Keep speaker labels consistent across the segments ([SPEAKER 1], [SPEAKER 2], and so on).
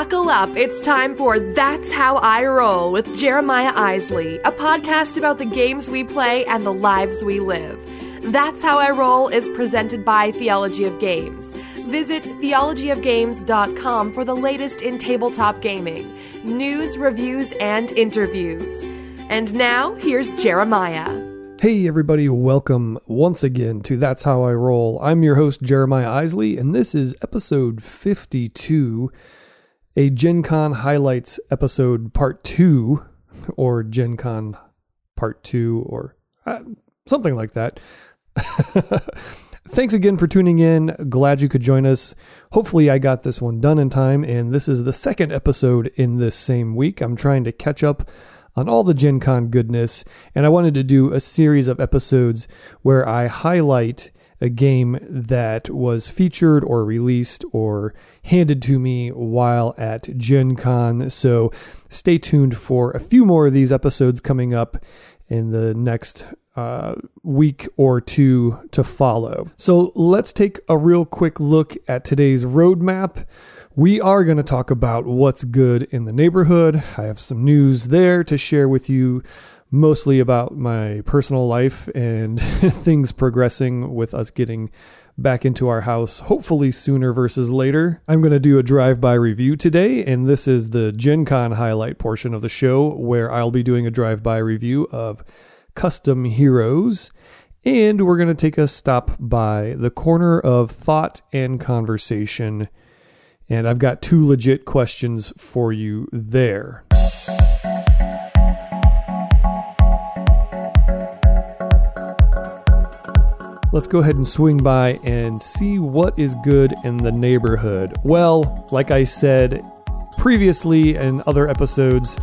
[SPEAKER 1] Buckle up. It's time for That's How I Roll with Jeremiah Isley, a podcast about the games we play and the lives we live. That's How I Roll is presented by Theology of Games. Visit theologyofgames.com for the latest in tabletop gaming, news, reviews, and interviews. And now, here's Jeremiah.
[SPEAKER 2] Hey, everybody, welcome once again to That's How I Roll. I'm your host, Jeremiah Isley, and this is episode 52, a Gen Con Highlights episode part two, or Gen Con part two, or uh, something like that. Thanks again for tuning in. Glad you could join us. Hopefully, I got this one done in time, and this is the second episode in this same week. I'm trying to catch up on all the Gen Con goodness, and I wanted to do a series of episodes where I highlight a game that was featured or released or handed to me while at Gen Con. So stay tuned for a few more of these episodes coming up in the next uh, week or two to follow. So let's take a real quick look at today's roadmap. We are going to talk about what's good in the neighborhood. I have some news there to share with you, mostly about my personal life and things progressing with us getting back into our house, hopefully sooner versus later. I'm going to do a drive by review today, and this is the Gen Con highlight portion of the show where I'll be doing a drive by review of Custom Heroes. And we're going to take a stop by the corner of thought and conversation and I've got two legit questions for you there. Let's go ahead and swing by and see what is good in the neighborhood. Well, like I said previously in other episodes,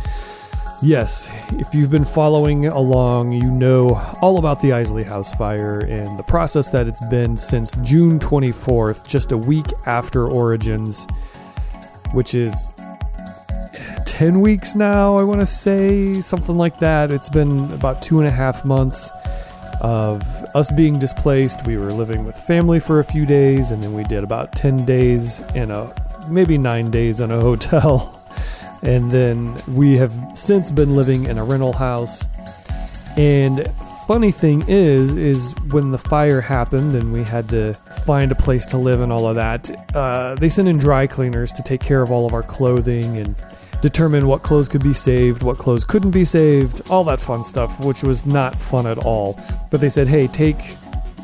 [SPEAKER 2] Yes, if you've been following along, you know all about the Isley House fire and the process that it's been since June 24th, just a week after Origins, which is 10 weeks now, I want to say, something like that. It's been about two and a half months of us being displaced. We were living with family for a few days, and then we did about 10 days in a maybe nine days in a hotel. And then we have since been living in a rental house. And funny thing is, is when the fire happened and we had to find a place to live and all of that, uh, they sent in dry cleaners to take care of all of our clothing and determine what clothes could be saved, what clothes couldn't be saved, all that fun stuff, which was not fun at all. But they said, hey, take,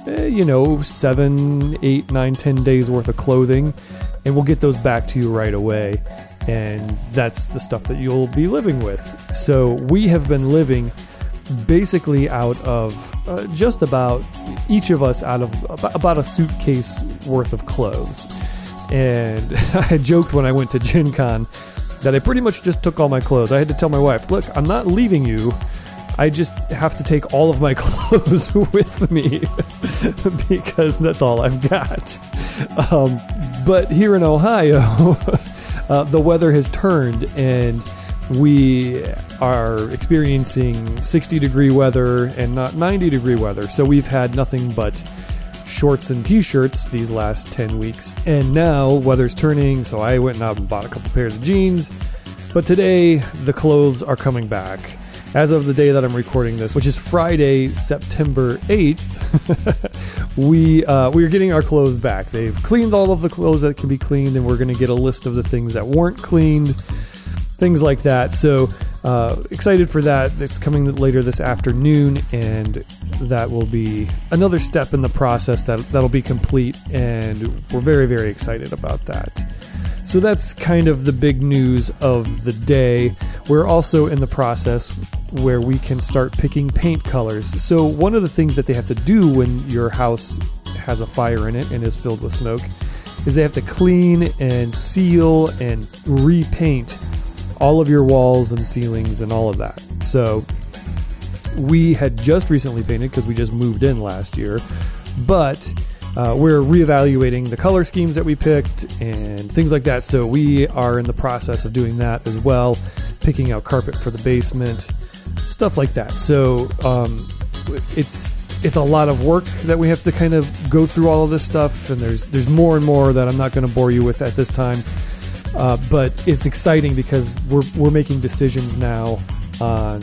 [SPEAKER 2] eh, you know, seven, eight, nine, ten days worth of clothing, and we'll get those back to you right away and that's the stuff that you'll be living with. So we have been living basically out of uh, just about each of us out of about a suitcase worth of clothes. And I joked when I went to Gen Con that I pretty much just took all my clothes. I had to tell my wife, look, I'm not leaving you. I just have to take all of my clothes with me because that's all I've got. Um, but here in Ohio, uh, the weather has turned and we are experiencing 60 degree weather and not 90 degree weather. So we've had nothing but shorts and t-shirts these last 10 weeks. And now weather's turning, so I went out and bought a couple pairs of jeans. But today the clothes are coming back. As of the day that I'm recording this, which is Friday, September 8th, we uh, we are getting our clothes back. They've cleaned all of the clothes that can be cleaned, and we're going to get a list of the things that weren't cleaned, things like that. So uh, excited for that. It's coming later this afternoon, and that will be another step in the process that that'll be complete, and we're very very excited about that. So that's kind of the big news of the day. We're also in the process where we can start picking paint colors. So, one of the things that they have to do when your house has a fire in it and is filled with smoke is they have to clean and seal and repaint all of your walls and ceilings and all of that. So, we had just recently painted because we just moved in last year, but uh, we're reevaluating the color schemes that we picked and things like that. So we are in the process of doing that as well, picking out carpet for the basement, stuff like that. So um, it's it's a lot of work that we have to kind of go through all of this stuff, and there's there's more and more that I'm not going to bore you with at this time. Uh, but it's exciting because we're we're making decisions now on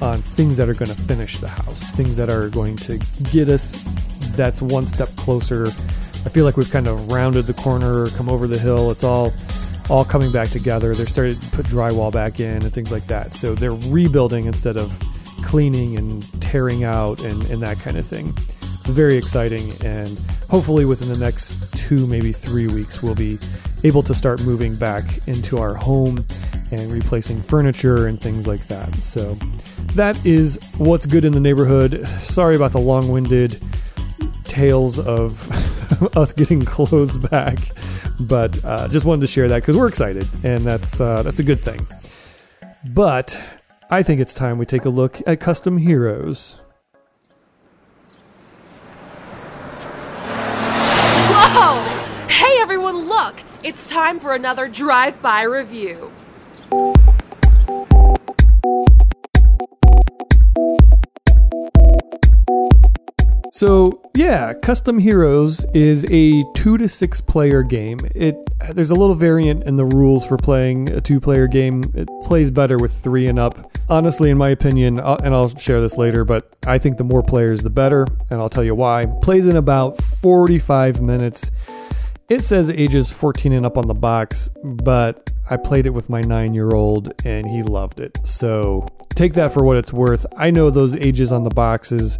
[SPEAKER 2] on things that are going to finish the house, things that are going to get us that's one step closer. I feel like we've kind of rounded the corner, come over the hill. It's all all coming back together. They're starting to put drywall back in and things like that. So they're rebuilding instead of cleaning and tearing out and, and that kind of thing. It's very exciting, and hopefully within the next two, maybe three weeks, we'll be able to start moving back into our home and replacing furniture and things like that. So that is what's good in the neighborhood. Sorry about the long winded tales of us getting clothes back, but uh, just wanted to share that because we're excited, and that's uh, that's a good thing. But I think it's time we take a look at custom heroes.
[SPEAKER 1] Whoa! Hey everyone, look! It's time for another drive-by review.
[SPEAKER 2] So yeah, Custom Heroes is a two to six player game. It there's a little variant in the rules for playing a two player game. It plays better with three and up. Honestly, in my opinion, uh, and I'll share this later, but I think the more players, the better, and I'll tell you why. Plays in about 45 minutes. It says ages 14 and up on the box, but I played it with my nine year old and he loved it. So take that for what it's worth. I know those ages on the boxes,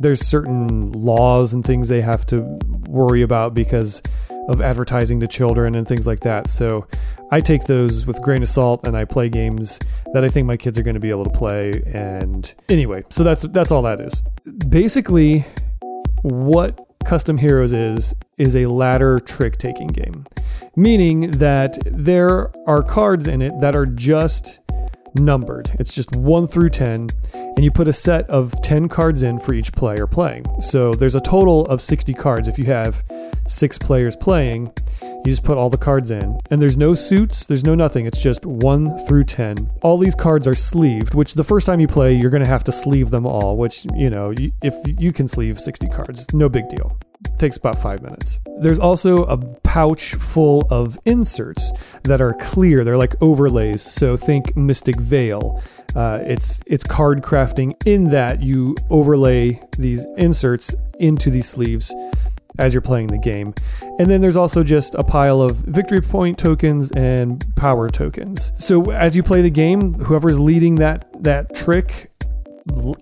[SPEAKER 2] there's certain laws and things they have to worry about because of advertising to children and things like that. So I take those with grain of salt and I play games that I think my kids are going to be able to play. And anyway, so that's that's all that is. Basically, what Custom Heroes is is a ladder trick taking game, meaning that there are cards in it that are just numbered. It's just 1 through 10, and you put a set of 10 cards in for each player playing. So there's a total of 60 cards if you have six players playing. You just put all the cards in, and there's no suits, there's no nothing. It's just 1 through 10. All these cards are sleeved, which the first time you play, you're going to have to sleeve them all, which, you know, if you can sleeve 60 cards, no big deal takes about five minutes. There's also a pouch full of inserts that are clear. They're like overlays. So think Mystic Vale. Uh, it's it's card crafting in that you overlay these inserts into these sleeves as you're playing the game. And then there's also just a pile of victory point tokens and power tokens. So as you play the game, whoever's leading that that trick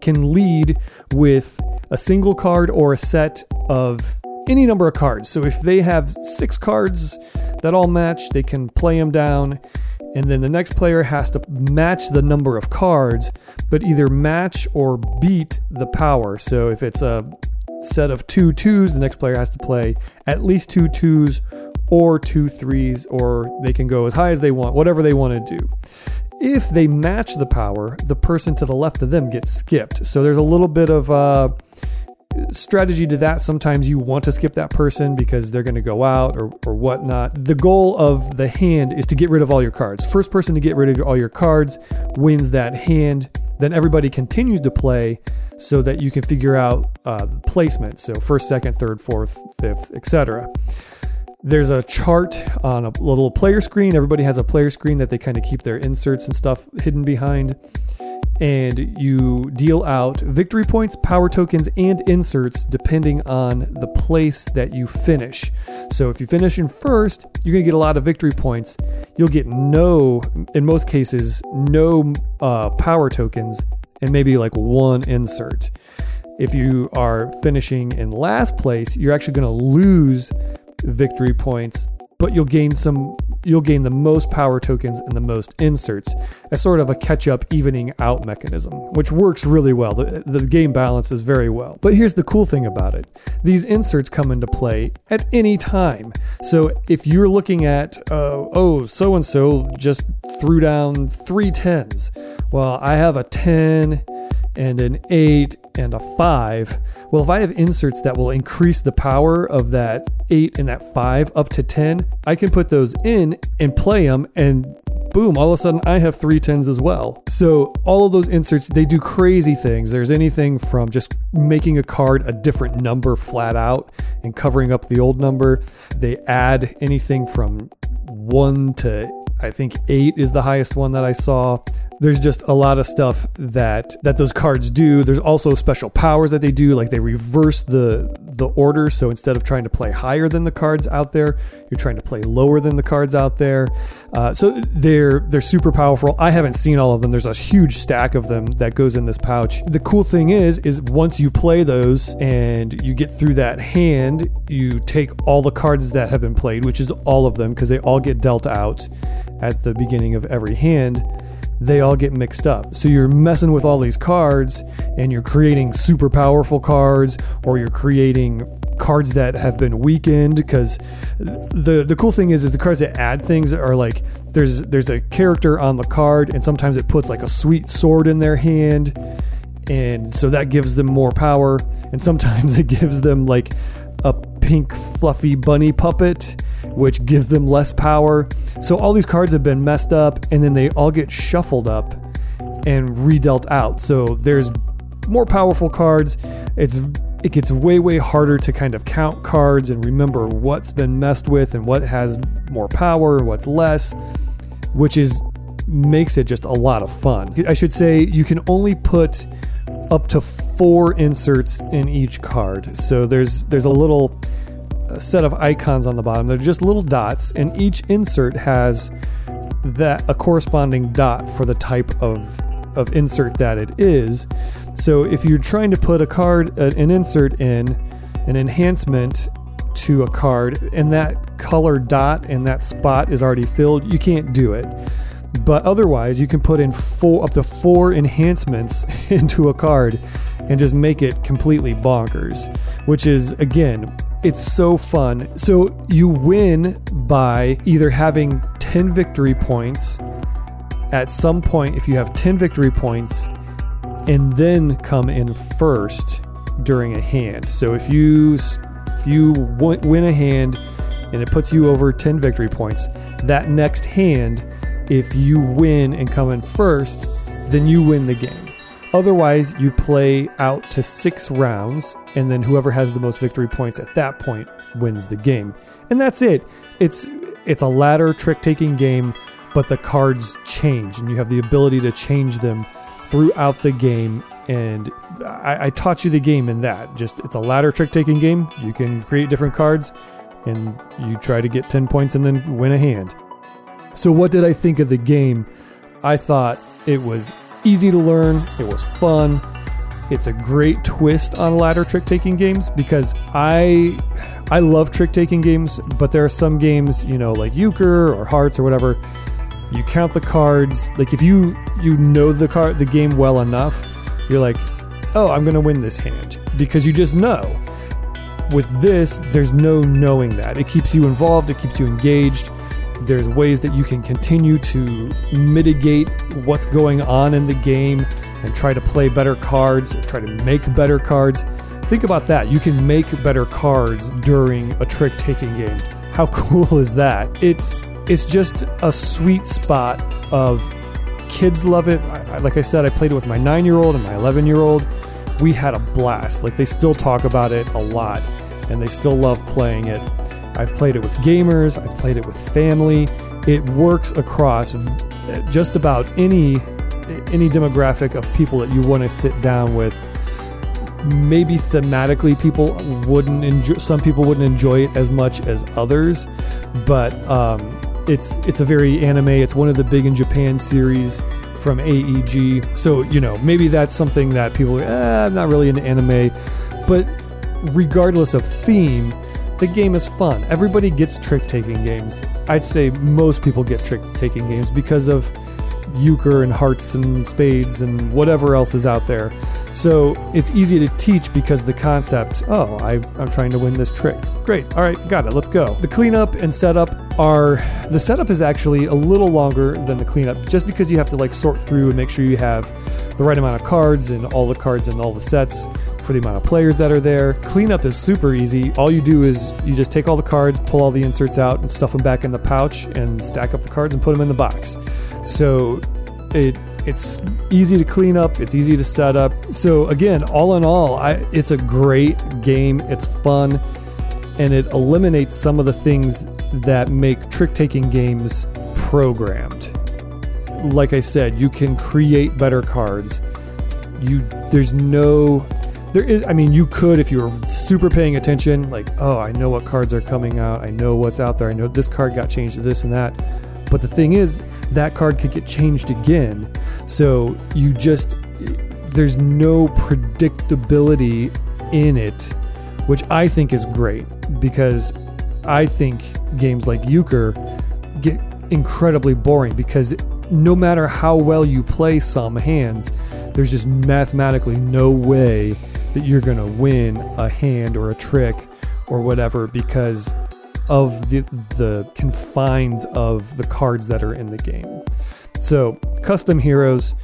[SPEAKER 2] can lead with a single card or a set of any number of cards. So if they have six cards that all match, they can play them down. And then the next player has to match the number of cards, but either match or beat the power. So if it's a set of two twos, the next player has to play at least two twos or two threes, or they can go as high as they want, whatever they want to do. If they match the power, the person to the left of them gets skipped. So there's a little bit of uh, strategy to that. Sometimes you want to skip that person because they're going to go out or, or whatnot. The goal of the hand is to get rid of all your cards. First person to get rid of all your cards wins that hand. Then everybody continues to play so that you can figure out uh, placement. So first, second, third, fourth, fifth, etc. There's a chart on a little player screen. Everybody has a player screen that they kind of keep their inserts and stuff hidden behind and you deal out victory points, power tokens, and inserts depending on the place that you finish. So if you finish in first, you're going to get a lot of victory points. You'll get no, in most cases, no uh, power tokens and maybe like one insert. If you are finishing in last place, you're actually going to lose victory points, but you'll gain some you'll gain the most power tokens and the most inserts as sort of a catch up, evening out mechanism, which works really well. The, the game balances very well. But here's the cool thing about it these inserts come into play at any time. So if you're looking at, uh, oh, so and so just threw down three tens, well, I have a 10 and an 8 and a 5. Well, if I have inserts that will increase the power of that 8 and that 5 up to 10, I can put those in and play them and boom, all of a sudden I have three tens as well. So all of those inserts, they do crazy things. There's anything from just making a card a different number flat out and covering up the old number. They add anything from one to I think eight is the highest one that I saw. There's just a lot of stuff that that those cards do. There's also special powers that they do, like they reverse the the order. So instead of trying to play higher than the cards out there, you're trying to play lower than the cards out there. Uh, so they're they're super powerful. I haven't seen all of them. There's a huge stack of them that goes in this pouch. The cool thing is, is once you play those and you get through that hand, you take all the cards that have been played, which is all of them, because they all get dealt out at the beginning of every hand they all get mixed up. So you're messing with all these cards and you're creating super powerful cards or you're creating cards that have been weakened because the the cool thing is is the cards that add things are like there's there's a character on the card and sometimes it puts like a sweet sword in their hand and so that gives them more power and sometimes it gives them like a pink fluffy bunny puppet which gives them less power. So all these cards have been messed up and then they all get shuffled up and redealt out. So there's more powerful cards. It's it gets way way harder to kind of count cards and remember what's been messed with and what has more power what's less, which is makes it just a lot of fun. I should say you can only put up to 4 inserts in each card. So there's there's a little set of icons on the bottom. They're just little dots, and each insert has that a corresponding dot for the type of of insert that it is. So if you're trying to put a card, uh, an insert in, an enhancement to a card, and that color dot and that spot is already filled, you can't do it. But otherwise, you can put in four up to four enhancements into a card and just make it completely bonkers, which is again it's so fun. So you win by either having 10 victory points at some point, if you have 10 victory points, and then come in first during a hand. So if you if you win a hand and it puts you over 10 victory points, that next hand, if you win and come in first, then you win the game. Otherwise, you play out to six rounds, and then whoever has the most victory points at that point wins the game. And that's it. It's it's a ladder trick taking game, but the cards change, and you have the ability to change them throughout the game. And I, I taught you the game in that. Just it's a ladder trick taking game. You can create different cards, and you try to get ten points and then win a hand. So, what did I think of the game? I thought it was easy to learn, it was fun. It's a great twist on ladder trick taking games because I I love trick taking games, but there are some games, you know, like euchre or hearts or whatever. You count the cards. Like if you you know the card the game well enough, you're like, "Oh, I'm going to win this hand." Because you just know. With this, there's no knowing that. It keeps you involved, it keeps you engaged there's ways that you can continue to mitigate what's going on in the game and try to play better cards, try to make better cards. Think about that. You can make better cards during a trick taking game. How cool is that? It's it's just a sweet spot of kids love it. I, like I said, I played it with my 9-year-old and my 11-year-old. We had a blast. Like they still talk about it a lot and they still love playing it. I've played it with gamers, I've played it with family. It works across just about any any demographic of people that you want to sit down with. Maybe thematically people wouldn't enjoy some people wouldn't enjoy it as much as others, but um, it's it's a very anime. It's one of the big in Japan series from AEG. So, you know, maybe that's something that people, eh, I'm not really into anime. But regardless of theme, the game is fun. Everybody gets trick taking games. I'd say most people get trick taking games because of euchre and hearts and spades and whatever else is out there. So it's easy to teach because the concept, oh, I, am trying to win this trick. Great. All right, got it. Let's go. The cleanup and setup are the setup is actually a little longer than the cleanup just because you have to like sort through and make sure you have the right amount of cards and all the cards and all the sets for the amount of players that are there. Cleanup is super easy. All you do is you just take all the cards, pull all the inserts out, and stuff them back in the pouch, and stack up the cards and put them in the box. So it it's easy to clean up. It's easy to set up. So again, all in all, I, it's a great game. It's fun, and it eliminates some of the things that make trick taking games programmed. Like I said, you can create better cards. You there's no there is I mean you could if you were super paying attention like oh I know what cards are coming out. I know what's out there. I know this card got changed to this and that. But the thing is that card could get changed again. So you just there's no predictability in it, which I think is great because I think games like Euchre get incredibly boring because no matter how well you play some hands, there's just mathematically no way that you're going to win a hand or a trick or whatever because of the the confines of the cards that are in the game. So, custom heroes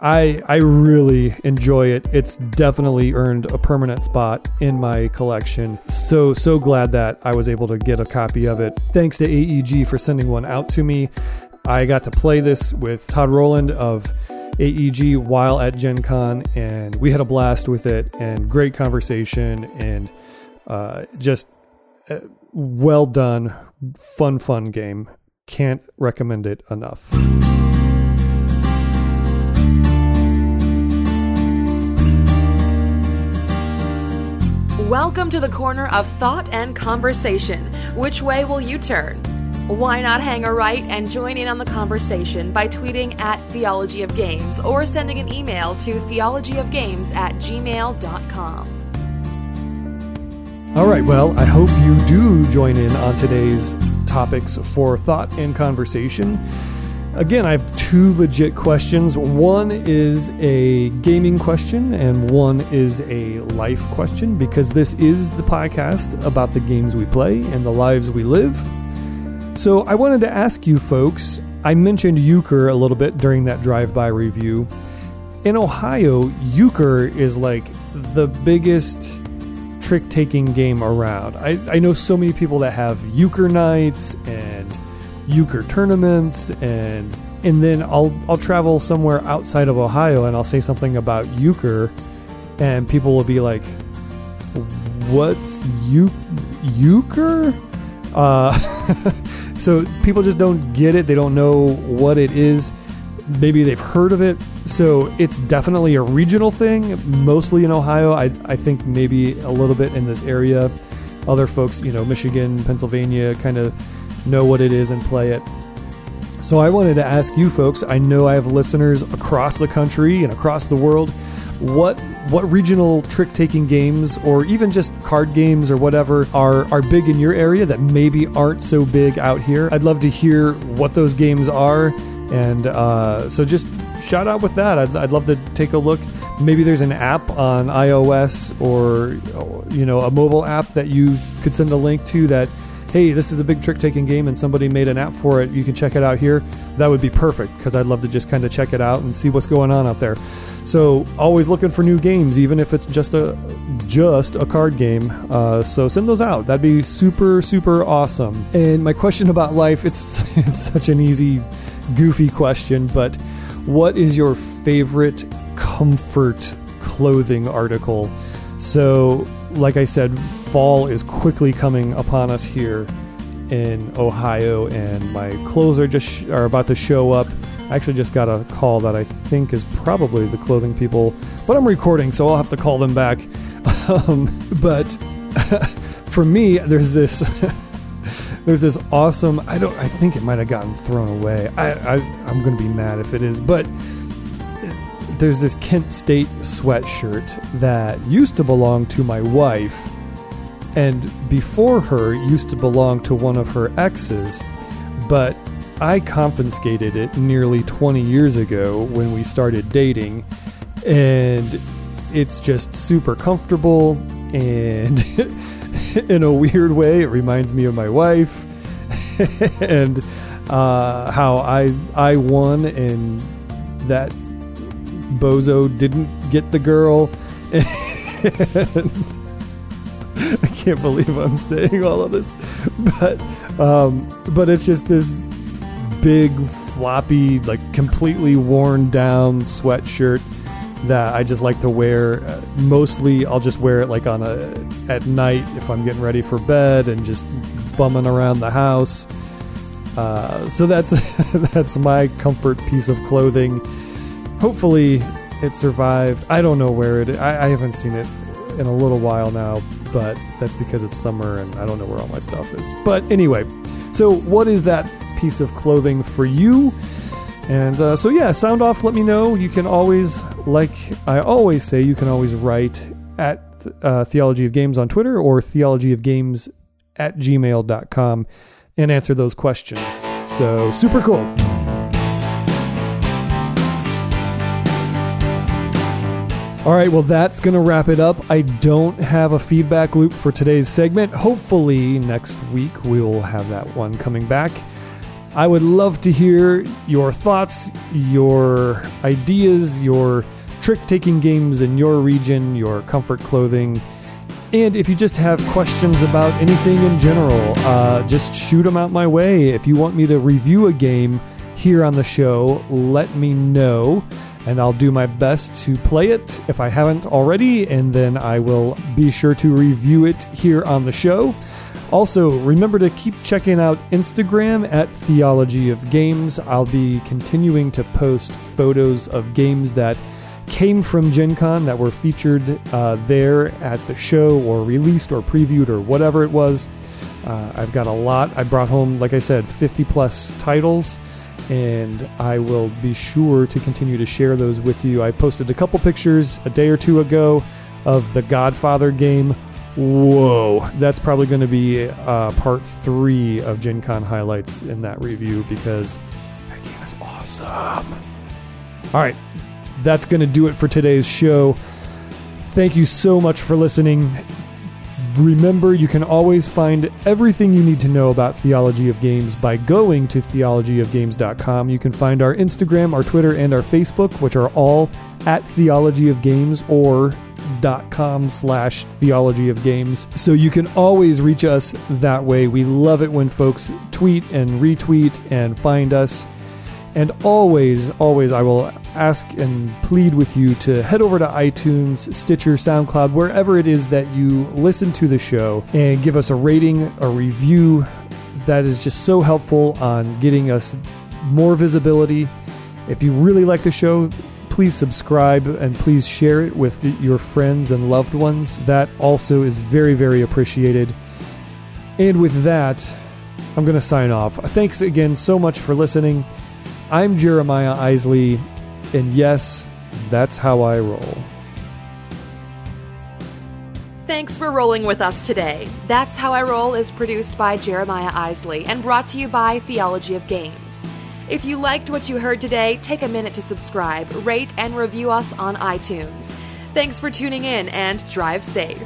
[SPEAKER 2] I I really enjoy it. It's definitely earned a permanent spot in my collection. So so glad that I was able to get a copy of it. Thanks to AEG for sending one out to me. I got to play this with Todd Rowland of AEG while at Gen Con, and we had a blast with it and great conversation and uh, just uh, well done, fun, fun game. Can't recommend it enough.
[SPEAKER 1] Welcome to the corner of thought and conversation. Which way will you turn? Why not hang a right and join in on the conversation by tweeting at Theology of Games or sending an email to theologyofgames at gmail.com.
[SPEAKER 2] All right, well, I hope you do join in on today's topics for thought and conversation. Again, I have two legit questions. One is a gaming question, and one is a life question because this is the podcast about the games we play and the lives we live. So, I wanted to ask you folks I mentioned Euchre a little bit during that drive by review. In Ohio, Euchre is like the biggest trick taking game around. I, I know so many people that have Euchre nights and euchre tournaments and and then I'll I'll travel somewhere outside of Ohio and I'll say something about euchre and people will be like what's eu- euchre uh, so people just don't get it. They don't know what it is. Maybe they've heard of it. So it's definitely a regional thing mostly in ohio. I, I think maybe a little bit in this area. Other folks you know michigan pennsylvania kind of know what it is and play it. So I wanted to ask you folks, I know I have listeners across the country and across the world, what what regional trick taking games or even just card games or whatever are are big in your area that maybe aren't so big out here? I'd love to hear what those games are and uh, so just shout out with that. I'd, I'd love to take a look. Maybe there's an app on iOS or you know a mobile app that you could send a link to that hey, this is a big trick taking game and somebody made an app for it, you can check it out here, that would be perfect because I'd love to just kind of check it out and see what's going on out there. So always looking for new games, even if it's just a just a card game. Uh, so send those out. That'd be super super awesome. And my question about life, it's it's such an easy, goofy question, but what is your favorite comfort clothing article? So like I said, fall is quickly coming upon us here in Ohio, and my clothes are just sh- are about to show up. I actually just got a call that I think is probably the clothing people, but I'm recording, so I'll have to call them back. um, but for me, there's this. there's this awesome. I don't. I think it might have gotten thrown away. I, I I'm to be mad if it is, but there's this Kent State sweatshirt that used to belong to my wife, and before her used to belong to one of her exes, but I confiscated it nearly 20 years ago when we started dating, and it's just super comfortable and in a weird way it reminds me of my wife and uh, how I I won and that bozo didn't get the girl. I can't believe I'm saying all of this, but um, but it's just this big floppy, like completely worn down sweatshirt that I just like to wear. Uh, mostly, I'll just wear it like on a at night if I'm getting ready for bed and just bumming around the house. Uh, so that's that's my comfort piece of clothing. Hopefully, it survived. I don't know where it. I, I haven't seen it in a little while now, but that's because it's summer and I don't know where all my stuff is. But anyway, so what is that piece of clothing for you? And uh, so yeah, sound off. Let me know. You can always, like I always say, you can always write at uh, Theology of Games on Twitter or Theology of Games at gmail.com and answer those questions. So super cool. All right, well, that's going to wrap it up. I don't have a feedback loop for today's segment. Hopefully, next week we will have that one coming back. I would love to hear your thoughts, your ideas, your trick taking games in your region, your comfort clothing. And if you just have questions about anything in general, uh, just shoot them out my way. If you want me to review a game here on the show, let me know and I'll do my best to play it if I haven't already, and then I will be sure to review it here on the show. Also, remember to keep checking out Instagram at Theology of Games. I'll be continuing to post photos of games that came from Gen Con that were featured uh, there at the show or released or previewed or whatever it was. Uh, I've got a lot. I brought home, like I said, 50 plus titles and I will be sure to continue to share those with you. I posted a couple pictures a day or two ago of the Godfather game. Whoa, that's probably going to be uh, part three of Gen Con highlights in that review because that game is awesome. All right, that's going to do it for today's show. Thank you so much for listening. Remember, you can always find everything you need to know about Theology of Games by going to theologyofgames.com. You can find our Instagram, our Twitter, and our Facebook, which are all at Theology of Games or dot com slash theology of games so you can always reach us that way. We love it when folks tweet and retweet and find us and always, always, I will ask and plead with you to head over to iTunes, Stitcher, SoundCloud, wherever it is that you listen to the show, and give us a rating, a review. That is just so helpful on getting us more visibility. If you really like the show, please subscribe and please share it with your friends and loved ones. That also is very, very appreciated. And with that, I'm going to sign off. Thanks again so much for listening. I'm Jeremiah Isley, and yes, that's how I roll.
[SPEAKER 1] Thanks for rolling with us today. That's How I Roll is produced by Jeremiah Isley and brought to you by Theology of Games. If you liked what you heard today, take a minute to subscribe, rate, and review us on iTunes. Thanks for tuning in and drive safe.